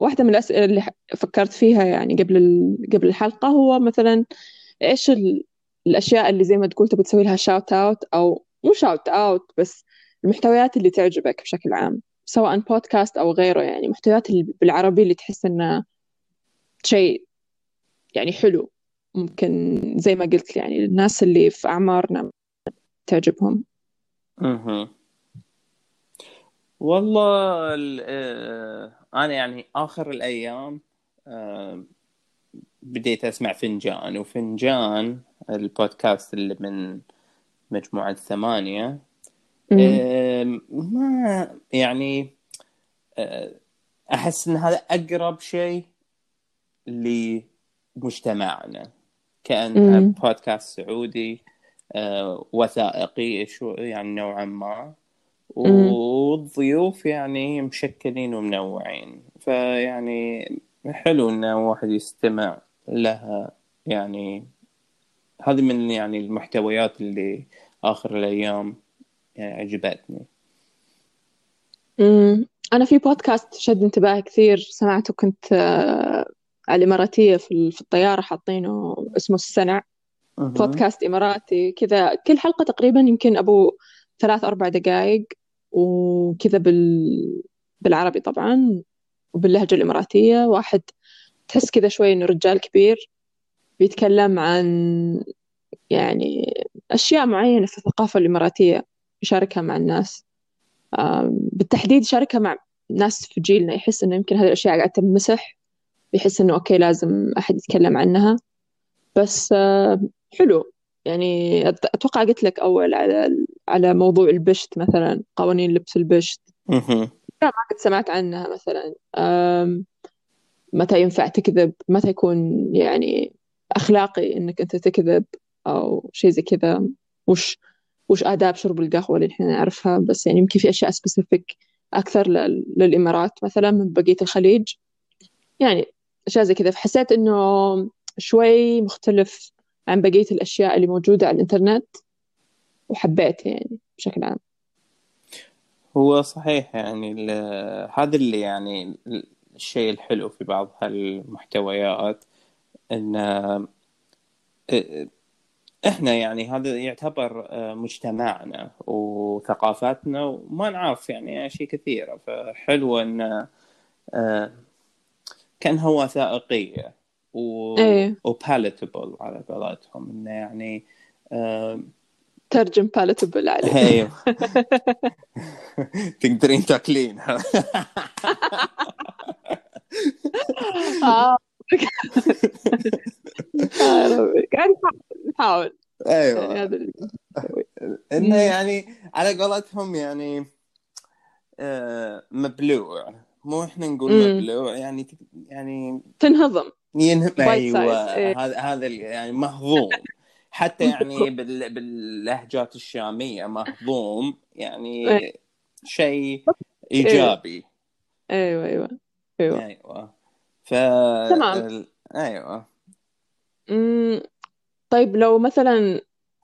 واحدة من الأسئلة اللي فكرت فيها يعني قبل قبل الحلقة هو مثلا إيش الأشياء اللي زي ما تقول تبي تسوي لها شاوت أوت أو مو شاوت أوت بس المحتويات اللي تعجبك بشكل عام سواء بودكاست أو غيره يعني محتويات بالعربي اللي تحس إنه شيء يعني حلو ممكن زي ما قلت يعني الناس اللي في أعمارنا تعجبهم. أها والله أنا يعني آخر الأيام آه، بديت أسمع فنجان وفنجان البودكاست اللي من مجموعة ثمانية ما يعني أحس إن هذا أقرب شيء لمجتمعنا. كأنها بودكاست سعودي وثائقي شو يعني نوعا ما. والضيوف يعني مشكلين ومنوعين. فيعني حلو إن واحد يستمع لها. يعني هذه من يعني المحتويات اللي آخر الأيام يعني عجبتني. امم أنا في بودكاست شد انتباهي كثير سمعته كنت آه، على الاماراتيه في الطيارة حاطينه اسمه السنع بودكاست إماراتي كذا كل حلقة تقريبا يمكن أبو ثلاث أربع دقائق وكذا بال... بالعربي طبعا وباللهجة الإماراتية. واحد تحس كذا شوي إنه رجال كبير بيتكلم عن يعني أشياء معينة في الثقافة الإماراتية يشاركها مع الناس. بالتحديد يشاركها مع ناس في جيلنا يحس إنه يمكن هذه الأشياء قاعدة تنمسح بيحس إنه okay لازم أحد يتكلم عنها. بس حلو. يعني أتوقع قلت لك أول على على موضوع البشت مثلا قوانين لبس البشت. ما قد سمعت عنها مثلا. متى ينفع تكذب؟ متى يكون يعني أخلاقي إنك أنت تكذب؟ أو شيء زي كذا. وش وش آداب شرب القهوة اللي إحنا نعرفها؟ بس يعني يمكن في أشياء specific أكثر للإمارات مثلا من بقية الخليج. يعني أشياء زي كذا. فحسيت إنه شوي مختلف عن بقية الأشياء اللي موجودة على الإنترنت وحبيته يعني بشكل عام. هو صحيح يعني هذا اللي يعني الشيء الحلو في بعض هالمحتويات إن إحنا يعني هذا يعتبر مجتمعنا وثقافاتنا وما نعرف يعني اشياء كثيرة. فحلو إن كأنها وثائقية. و إيه. وباليتبل على قولتهم إنه يعني آه... ترجم باليتبل عليه. أيوه تقدرين تاكلين. نحاول أيوه. يعني إنه يعني على قولتهم يعني آه مبلوع. مو إحنا نقول مبلوع يعني يعني تنهضم. ينهم أيوه. إيه. هذا هذا يعني مهضوم. حتى يعني باللهجات الشامية مهضوم. يعني إيه. شيء إيجابي. أيوه أيوه أيوه. أيوه. ف تمام. أيوه. امم طيب لو مثلا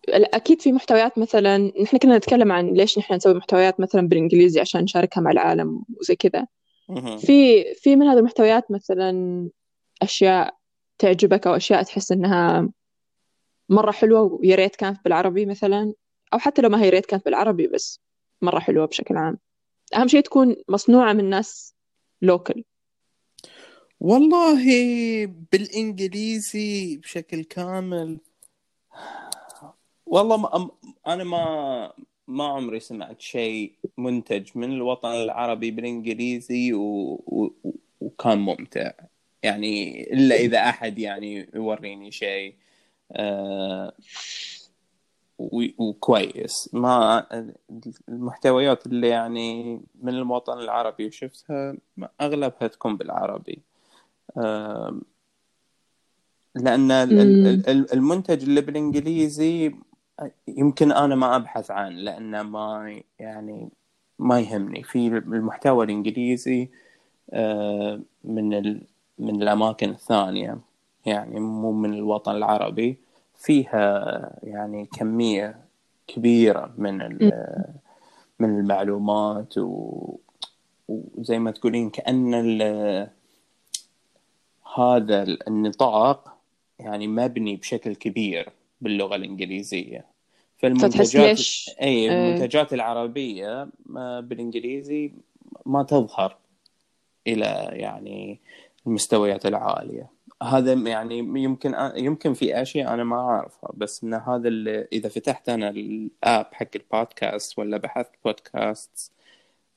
أكيد في محتويات مثلا نحن كنا نتكلم عن ليش نحن نسوي محتويات مثلا بالإنجليزي عشان نشاركها مع العالم وزي كذا. في في من هذه المحتويات مثلا أشياء تعجبك أو أشياء تحس إنها مرة حلوة ويا ريت كانت بالعربي مثلا أو حتى لو ما هي ريت كانت بالعربي بس مرة حلوة بشكل عام. أهم شيء تكون مصنوعة من ناس لوكل والله بالإنجليزي بشكل كامل والله ما أنا ما ما عمري سمعت شيء منتج من الوطن العربي بالإنجليزي و... و... وكان ممتع. يعني إلا إذا أحد يعني يوريني شيء آه وكويس. ما المحتويات اللي يعني من الوطن العربي وشفتها أغلبها تكون بالعربي. آه لأن المنتج اللي بالإنجليزي يمكن أنا ما أبحث عنه لأنه ما يعني ما يهمني. في المحتوى الإنجليزي آه من من الأماكن الثانية. يعني مو من الوطن العربي. فيها يعني كمية كبيرة من من المعلومات و... وزي ما تقولين كأن هذا النطاق يعني مبني بشكل كبير باللغة الإنجليزية. فالمنتجات إي المنتجات العربية بالإنجليزي ما تظهر إلى يعني المستويات العالية. هذا يعني يمكن يمكن في أشياء أنا ما أعرفها بس إن هذا اللي إذا فتحت أنا الآب حق البودكاست ولا بحثت بودكاست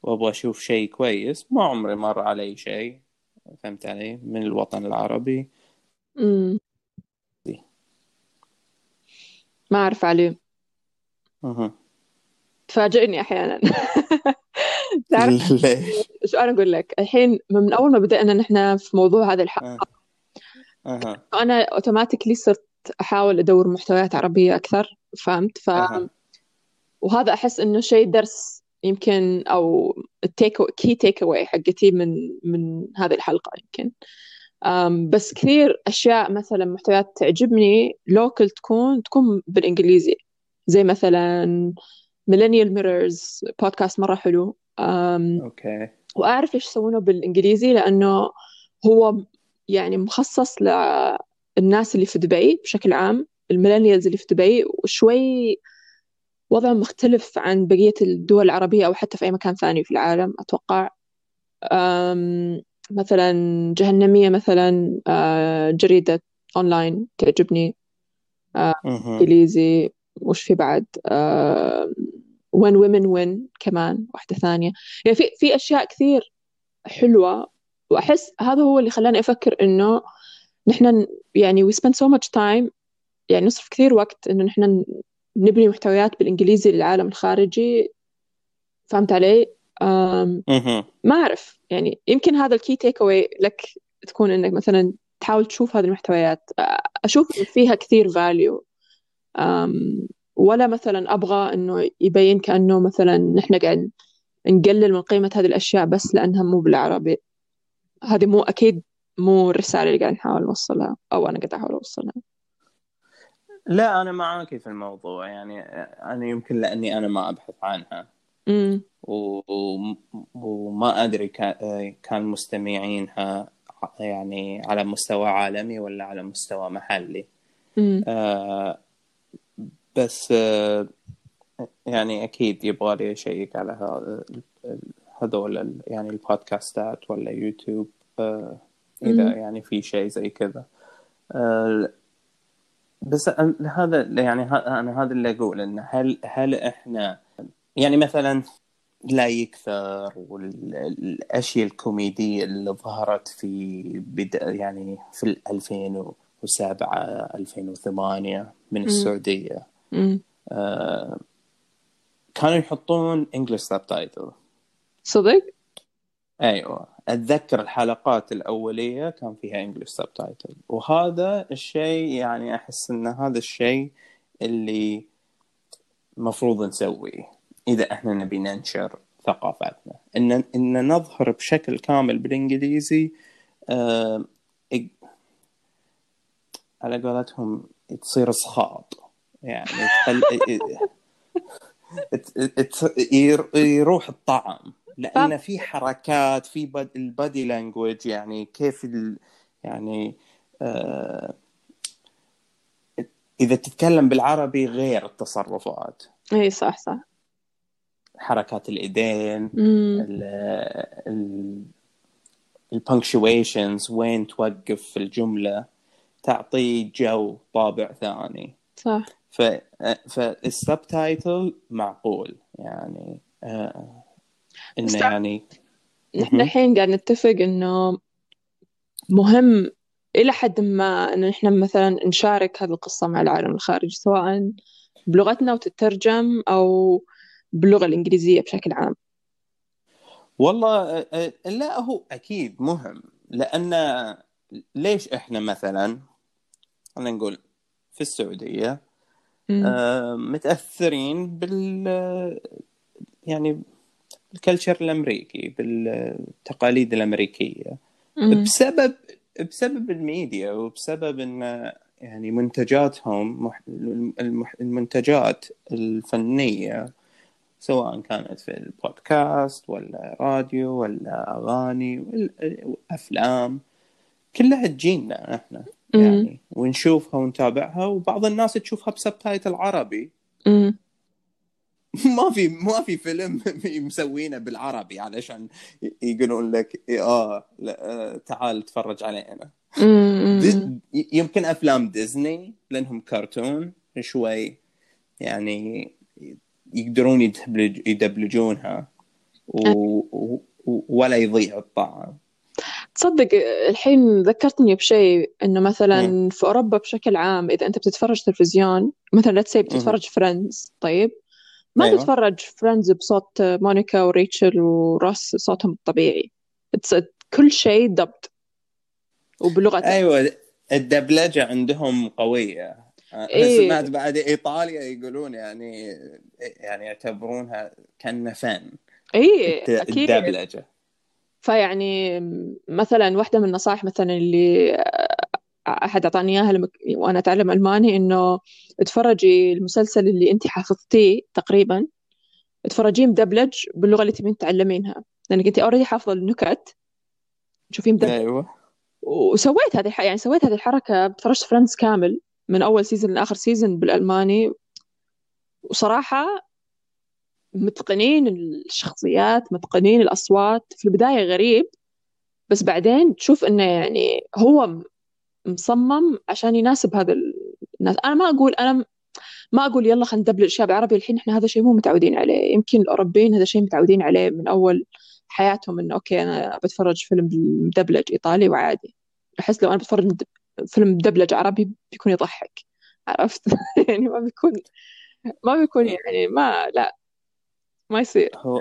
وأبغى أشوف شيء كويس ما عمري مر علي شيء فهمت علي؟ من الوطن العربي. امم ما أعرف عليه أها. تفاجئني أحيانا. تعرف ليش؟ شو أنا أقول لك؟ الحين من أول ما بدأنا نحن في موضوع هذا الحلقة أها. أنا automatically صرت أحاول أدور محتويات عربية أكثر فهمت؟ ف أها. وهذا أحس إنه شيء درس يمكن أو ال take key takeaway حقتي من من هذه الحلقة يمكن. بس كثير أشياء مثلا محتويات تعجبني local تكون تكون بالإنجليزي. زي مثلا Millennial Mirrors podcast مرة حلو. okay. وأعرف ليش يسوونه بالإنجليزي لأنه هو يعني مخصص للناس اللي في دبي بشكل عام ال millennials اللي في دبي وشوي وضعهم مختلف عن بقية الدول العربية أو حتى في أي مكان ثاني في العالم أتوقع. مثلا جهنمية مثلا أه، جريدة أونلاين تعجبني. أها إنجليزي وش في بعد؟ When women win كمان واحدة ثانية. يعني في في أشياء كثير حلوة. وأحس هذا هو اللي خلاني أفكر إنه نحن يعني we spend so much time يعني نصرف كثير وقت إنه نحن نبني محتويات بالإنجليزي للعالم الخارجي. فهمت علي؟ ما أعرف. يعني يمكن هذا ال key takeaway لك تكون إنك مثلا تحاول تشوف هذه المحتويات. أشوف فيها كثير فاليو ولا مثلا أبغى إنه يبين كأنه مثلا نحن قاعد نقلل من قيمة هذه الأشياء بس لأنها مو بالعربي. هذه مو أكيد مو الرسالة اللي قاعد نحاول نوصلها أو أنا قاعد أحاول أوصلها. لا أنا معاكي في الموضوع. يعني أنا يمكن لأني أنا ما أبحث عنها. و... و- وما أدري كان مستمعينها يعني على مستوى عالمي ولا على مستوى محلي. آه بس آه يعني أكيد يبغى لي أشيك على هذا هذول يعني البودكاستات ولا يوتيوب آه إذا. يعني في شيء زي كذا آه بس هذا يعني أنا هذا اللي أقول إنه هل هل إحنا يعني مثلا لا يكثر والأشياء الكوميدية اللي ظهرت في بدا يعني في ال 2007 2008 من السعودية آه كانوا يحطون English subtitle صدق؟ أيوه. أتذكر الحلقات الأولية كان فيها English subtitle وهذا الشيء يعني أحس إن هذا الشيء اللي مفروض نسويه إذا إحنا نبي ننشر ثقافتنا ان إن نظهر بشكل كامل بالإنجليزي آه على قولتهم تصير صخاط يعني تخل... ت- ت- ير- يروح الطعم. لأن في حركات في بد... البادي لانجوج يعني كيف ال... يعني آه... إذا تتكلم بالعربي غير التصرفات. إي صح صح. حركات الإيدين ال ال ال punctuations وين توقف في الجملة تعطي جو طابع ثاني. صح ف فال subtitle معقول يعني آه إنه يعني نحن. الحين قاعد نتفق إنه مهم إلى حد ما إنه نحن مثلا نشارك هذه القصة مع العالم الخارجي سواء بلغتنا وتترجم أو باللغة الإنجليزية بشكل عام والله آه، آه، لا هو أكيد مهم لأن ليش إحنا مثلا خلينا نقول في السعودية مم. آه، متأثرين بال يعني ال culture الأمريكي بالتقاليد الأمريكية مم. بسبب بسبب الميديا وبسبب إن يعني منتجاتهم المنتجات الفنية سواء كانت في البودكاست ولا راديو ولا أغاني ولا أفلام كلها تجينا إحنا. يعني ونشوفها ونتابعها وبعض الناس تشوفها ب subtitle عربي. ما في ما في فيلم مسوينه بالعربي علشان يقولون لك آه آه، تعال تفرج علينا. يمكن أفلام ديزني لأنهم كرتون شوي يعني يقدرون يدبلج يدبلجونها و... و... ولا يضيع الطعم. تصدق الحين ذكرتني بشيء إنه مثلا في أوروبا بشكل عام إذا أنت بتتفرج تلفزيون مثلا let's say بتتفرج Friends طيب؟ ما أيوة. تتفرج Friends بصوت مونيكا وريتشل وروس صوتهم الطبيعي. كل شيء dubbed وبلغة. أيوه الدبلجة عندهم قوية. أنا إيه. سمعت بعد إيطاليا يقولون يعني يعني يعتبرونها كأنها فن. اي أكيد. الدبلجة. فيعني مثلا واحدة من النصائح مثلا اللي أحد أعطاني إياها لما وأنا أتعلم ألماني إنه اتفرجي المسلسل اللي أنت حافظتيه تقريبا اتفرجيه مدبلج باللغة اللي تبين تتعلمينها لأنك أنت already حافظة النكت. تشوفيه مدبلج. أيوه. وسويت هذه الح... يعني سويت هذه الحركة تفرجت Friends كامل من أول season لآخر season بالألماني. وصراحة متقنين الشخصيات متقنين الأصوات. في البداية غريب بس بعدين تشوف إنه يعني هو مصمم عشان يناسب هذا ال- الناس. أنا ما أقول أنا ما أقول يلا خلينا ندبلج أشياء بالعربي. الحين إحنا هذا شيء مو متعودين عليه. يمكن الأوروبيين هذا شيء متعودين عليه من أول حياتهم إنه أوكي أنا بتفرج فيلم مدبلج إيطالي وعادي. أحس لو أنا بتفرج فيلم مدبلج عربي بيكون يضحك. عرفت؟ يعني ما بيكون ما بيكون يعني ما لا. ما يصير. هو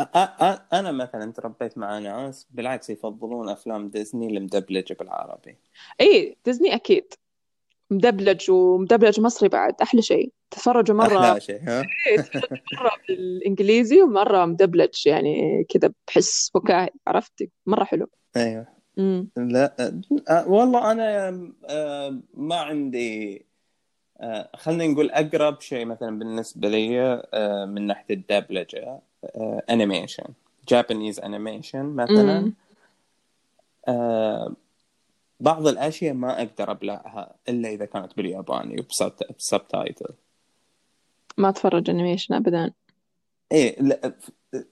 أ- أ- أنا مثلا تربيت مع ناس بالعكس يفضلون أفلام ديزني المدبلجة بالعربي. اي ديزني أكيد. مدبلج ومدبلج مصري بعد أحلى شيء. تتفرجوا مرة أحلى شيء ها؟ إيه، مرة بالإنجليزي ومرة مدبلج يعني كذا بحس فكاهي عرفت؟ مرة حلو. أيوه. امم لا والله أنا ما عندي خلينا نقول أقرب شيء مثلا بالنسبة لي أه من ناحية الدبلجة animation Japanese animation مثلا. أه بعض الأشياء ما أقدر أبلعها إلا إذا كانت بالياباني وب subtitle ما أتفرج animation ابدا. إيه لا-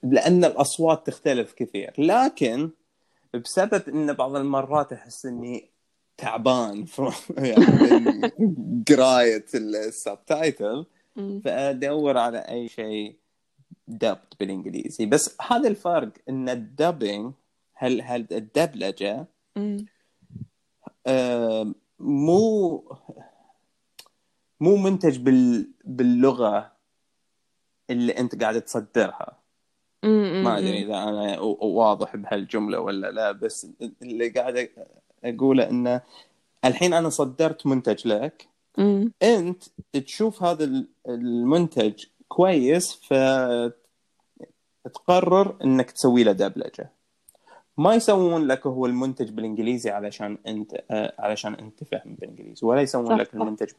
لأن الأصوات تختلف كثير. لكن بسبب إن بعض المرات أحس إني تعبان يعني من قراية السبتايتل. فأدور على أي شيء دبت بالإنجليزي بس هذا الفرق إن الدبنج هل هل الدبلجة. آه، مو مو منتج بال باللغة اللي أنت قاعد تصدرها. ما أدري إذا أنا واضح بهالجملة ولا لا بس اللي قاعد اقوله انه الحين أنا صدرت منتج لك أمم. أنت تشوف هذا ال- المنتج كويس فتقرر إنك تسوي له دبلجة ما يسوون لك هو المنتج بالإنجليزي علشان أنت علشان أنت فاهم بالإنجليزي ولا يسوون لك. المنتج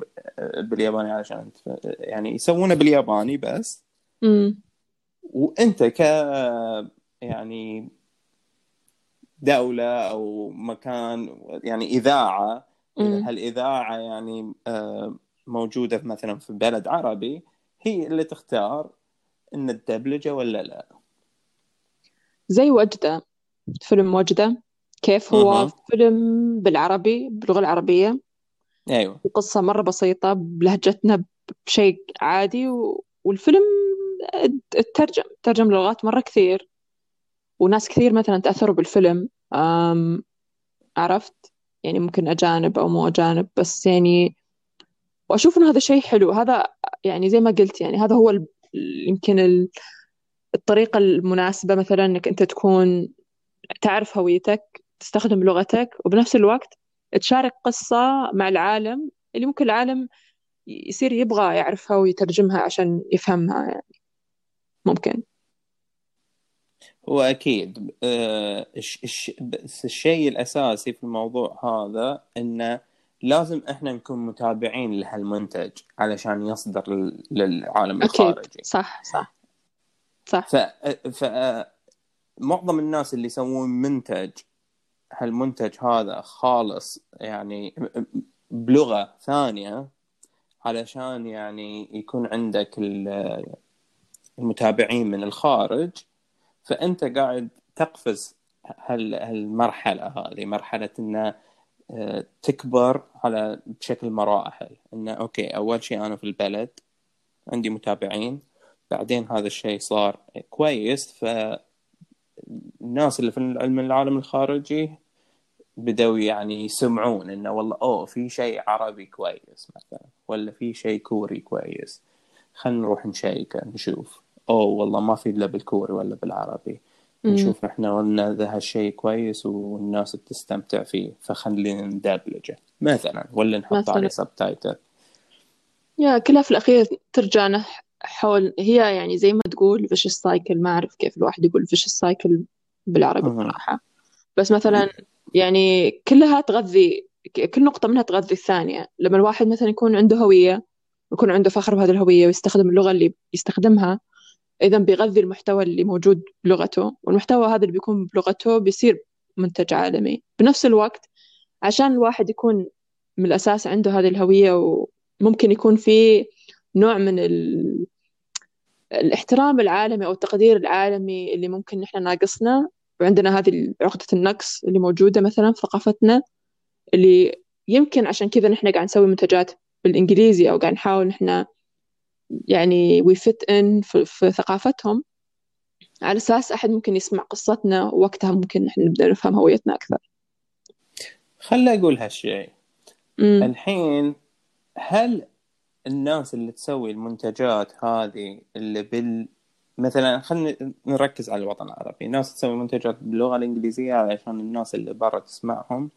بالياباني علشان أنت يعني يسوونه بالياباني بس أمم. وأنت ك يعني دولة أو مكان يعني إذاعة. أمم. هالإذاعة يعني آه، موجودة مثلا في بلد عربي هي اللي تختار إن الدبلجة ولا لا. زي وجدة. فيلم وجدة. كيف هو أها. فيلم بالعربي باللغة العربية. أيوه. قصة مرة بسيطة بلهجتنا بشيء عادي و... والفيلم اترجم ترجم لغات مرة كثير. وناس كثير مثلا تأثروا بالفيلم. عرفت يعني ممكن أجانب أو مو أجانب بس يعني وأشوف إنه هذا شيء حلو هذا يعني زي ما قلت يعني هذا هو. يمكن ال... الطريقة المناسبة مثلا إنك أنت تكون تعرف هويتك تستخدم لغتك وبنفس الوقت تشارك قصة مع العالم اللي ممكن العالم يصير يبغى يعرفها ويترجمها عشان يفهمها يعني ممكن هو أكيد. آه، الش- الش- بس الشيء الأساسي في الموضوع هذا إنه لازم إحنا نكون متابعين لهالمنتج علشان يصدر لل- للعالم أكيد. الخارجي. صح. صح. صح. ف ف معظم الناس اللي يسوون منتج هالمنتج هذا خالص يعني بلغة ثانية علشان يعني يكون عندك المتابعين من الخارج فأنت قاعد تقفز هالمرحلة هذه مرحلة أنه آه، تكبر على بشكل مراحل. انه أوكي أول شيء أنا في البلد عندي متابعين بعدين هذا الشيء صار كويس فالناس اللي في من العالم الخارجي بدأوا يعني يسمعون انه والله أوه في شيء عربي كويس مثلا ولا في شيء كوري كويس. خلينا نروح نشيكه نشوف. أوه والله ما في إلا بالكوري ولا بالعربي. نشوف إحنا ان ذا هالشيء كويس والناس بتستمتع فيه فخلينا ندبلجه. مثلا ولا نحط عليه subtitle يا كلها في الأخير ترجع حول هي يعني زي ما تقول vicious cycle ما أعرف كيف الواحد يقول vicious cycle بالعربي صراحة. بس مثلا يعني كلها تغذي كل نقطة منها تغذي الثانية. لما الواحد مثلا يكون عنده هوية ويكون عنده فخر بهذه الهوية ويستخدم اللغة اللي يستخدمها إذا بيغذي المحتوى اللي موجود بلغته والمحتوى هذا اللي بيكون بلغته بيصير منتج عالمي. بنفس الوقت عشان الواحد يكون من الأساس عنده هذه الهوية وممكن يكون في نوع من ال... الاحترام العالمي أو التقدير العالمي اللي ممكن نحن ناقصنا. وعندنا هذه عقدة النقص اللي موجودة مثلا في ثقافتنا اللي يمكن عشان كذا نحن قاعد نسوي منتجات بالإنجليزي أو قاعد نحاول نحن يعني وي فيت ان في, ثقافتهم. على أساس أحد ممكن يسمع قصتنا ووقتها ممكن نحن نبدأ نفهم هويتنا أكثر. خلي أقول هالشيء. مم. الحين هل الناس اللي تسوي المنتجات هذه اللي بال مثلا خلينا نركز على الوطن العربي. الناس تسوي منتجات باللغة الإنجليزية علشان الناس اللي برا تسمعهم.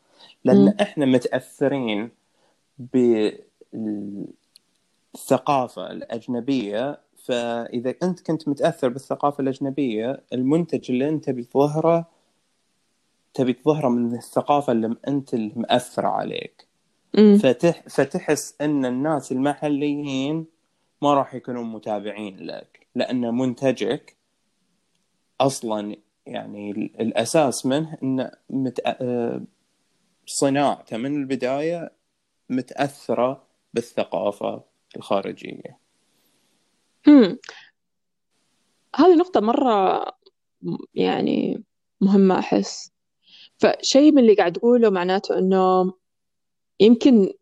لأن م. إحنا متأثرين بالثقافه الأجنبية فإذا أنت كنت متأثر بالثقافة الأجنبية المنتج اللي أنت بتظهره تبي تظهره من الثقافة اللي أنت المأثره عليك. فتح فتحس أن الناس المحليين ما راح يكونوا متابعين لك لأن منتجك أصلا يعني الأساس منه انه مت... آه، صناعته من البداية متأثرة بالثقافة الخارجية. امم هذه نقطة مرة يعني مهمة أحس فشيء من اللي قاعد تقوله معناته إنه يمكن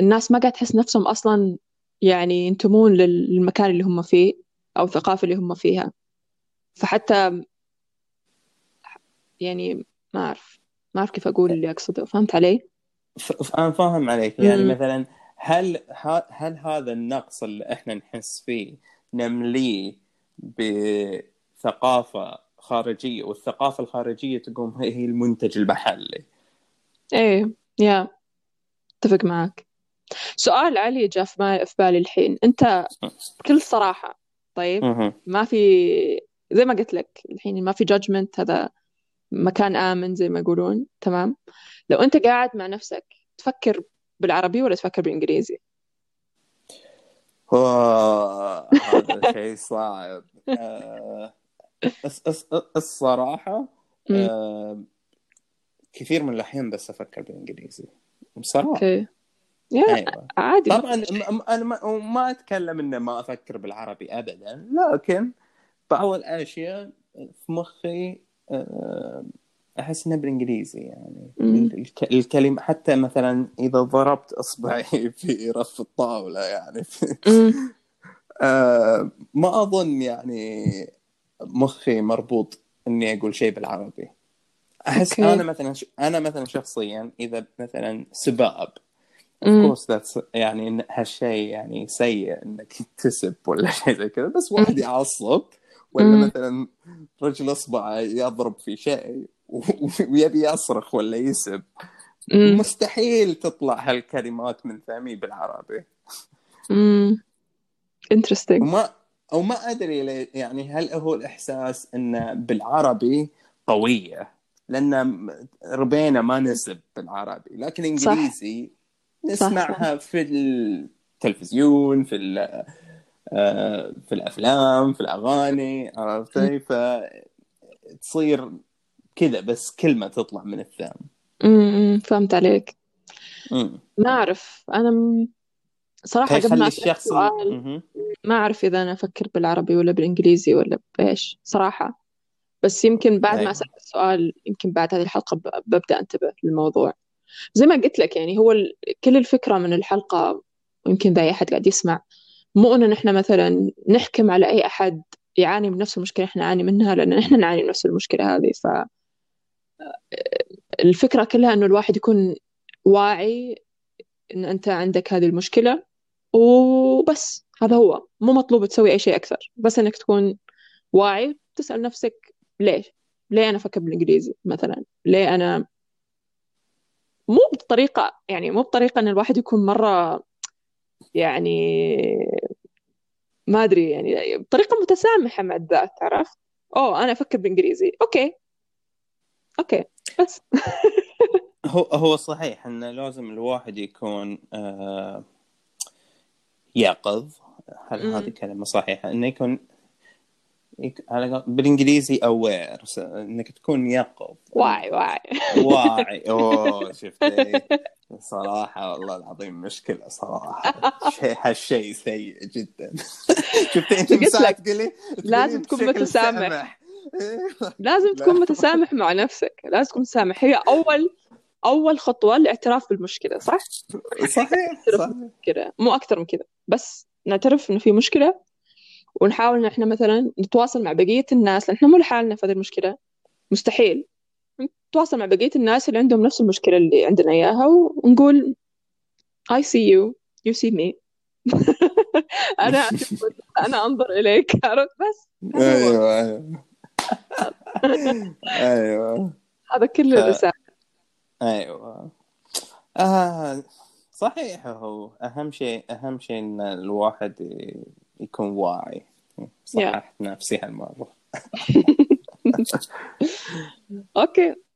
الناس ما قاعد تحس نفسهم أصلا يعني ينتمون للمكان اللي هم فيه أو الثقافة اللي هم فيها فحتى يعني ما أعرف ما أعرف كيف أقول اللي أقصده فهمت علي؟ أنا فاهم عليك يعني. مثلا هل هل هذا النقص اللي إحنا نحس فيه نمليه بثقافة خارجية والثقافة الخارجية تقوم هي المنتج المحلي إيه يا أتفق معك سؤال علي جاء في بالي الحين. أنت بكل صراحة طيب ما في زي ما قلت لك الحين ما في جادجمنت هذا مكان آمن زي ما يقولون تمام؟ لو أنت قاعد مع نفسك تفكر بالعربي ولا تفكر بالإنجليزي؟ هذا شيء صعب آه، الصراحة آه، كثير من الأحيان بس أفكر بالإنجليزي بصراحة أوكي. أيوة. عادي طبعا أنا ما, ما أتكلم انه ما أفكر بالعربي ابدا لكن بعض الأشياء في مخي آه، أحس إنها بالإنجليزي يعني. الكلمة حتى مثلا إذا ضربت أصبعي في رف الطاولة يعني. آه، ما أظن يعني مخي مربوط إني أقول شيء بالعربي. أحس okay. أنا مثلا أنا مثلا شخصيا إذا مثلا سباب of that's يعني هالشيء يعني سيء إنك تسب ولا شيء زي كذا بس واحد يعصب ولا مثلا رجل أصبعه يضرب في شيء. ويبي يصرخ ولا يسب. مستحيل تطلع هالكلمات من فمي بالعربي. امم انترستنج وما أو ما ادري يعني هل هو الإحساس إنه بالعربي قوية؟ لأن ربينا ما نسب بالعربي. لكن إنجليزي صح. نسمعها صح. في التلفزيون في في الأفلام في الأغاني عرفتي فتصير كذا بس كلمة تطلع من الثام امم فهمت عليك. ما أعرف. أنا م... صراحة قبل ما الشخص. ما أعرف إذا أنا أفكر بالعربي ولا بالإنجليزي ولا بإيش صراحة. بس يمكن بعد ما أيوة. أسأل السؤال يمكن بعد هذه الحلقة ب- ببدأ أنتبه للموضوع. زي ما قلت لك يعني هو ال... كل الفكرة من الحلقة ويمكن ذا أي أحد قاعد يسمع مو إن نحن مثلا نحكم على أي أحد يعاني من نفس المشكلة إحنا نعاني منها لأن إحنا نعاني من نفس المشكلة هذه. ف الفكرة كلها إنه الواحد يكون واعي إن أنت عندك هذه المشكلة وبس هذا هو. مو مطلوب تسوي أي شيء أكثر. بس إنك تكون واعي تسأل نفسك ليش؟ ليه أنا أفكر بالإنجليزي مثلا؟ ليه أنا؟ مو بطريقة يعني مو بطريقة إن الواحد يكون مرة يعني ما أدري يعني بطريقة متسامحة مع الذات عرفت؟ أوه أنا أفكر بالإنجليزي. Okay. Okay بس. هو هو صحيح انه لازم الواحد يكون آه يقظ هل. هذه كلمة صحيحة؟ إنه يكون بالإنجليزي aware إنك تكون يقظ واعي واعي. واعي. أوه شفتي؟ صراحة والله العظيم مشكلة صراحة. شيء هالشيء سيء جدا. شفتي إنت قلت لك، تقولي لازم تكون متسامح. سامح. لازم لا. تكون متسامح مع نفسك. لازم تكون متسامح هي أول أول خطوة الاعتراف بالمشكلة صح؟ صحيح صحيح. كده مو أكثر من كده. بس نعترف إنه في مشكلة ونحاول إن إحنا مثلا نتواصل مع بقية الناس لأن إحنا مو لحالنا في هذه المشكلة. مستحيل. نتواصل مع بقية الناس اللي عندهم نفس المشكلة اللي عندنا إياها ونقول I see you. You see me. أنا أشوفك أنا أنظر إليك عرفت؟ بس. أيوه أيوه. أيوه. هذا كل ف- الرسالة أيوه. آه صحيح هو أهم شيء أهم شيء إن الواحد يكون واعي. صححت نفسي هالمره أوكي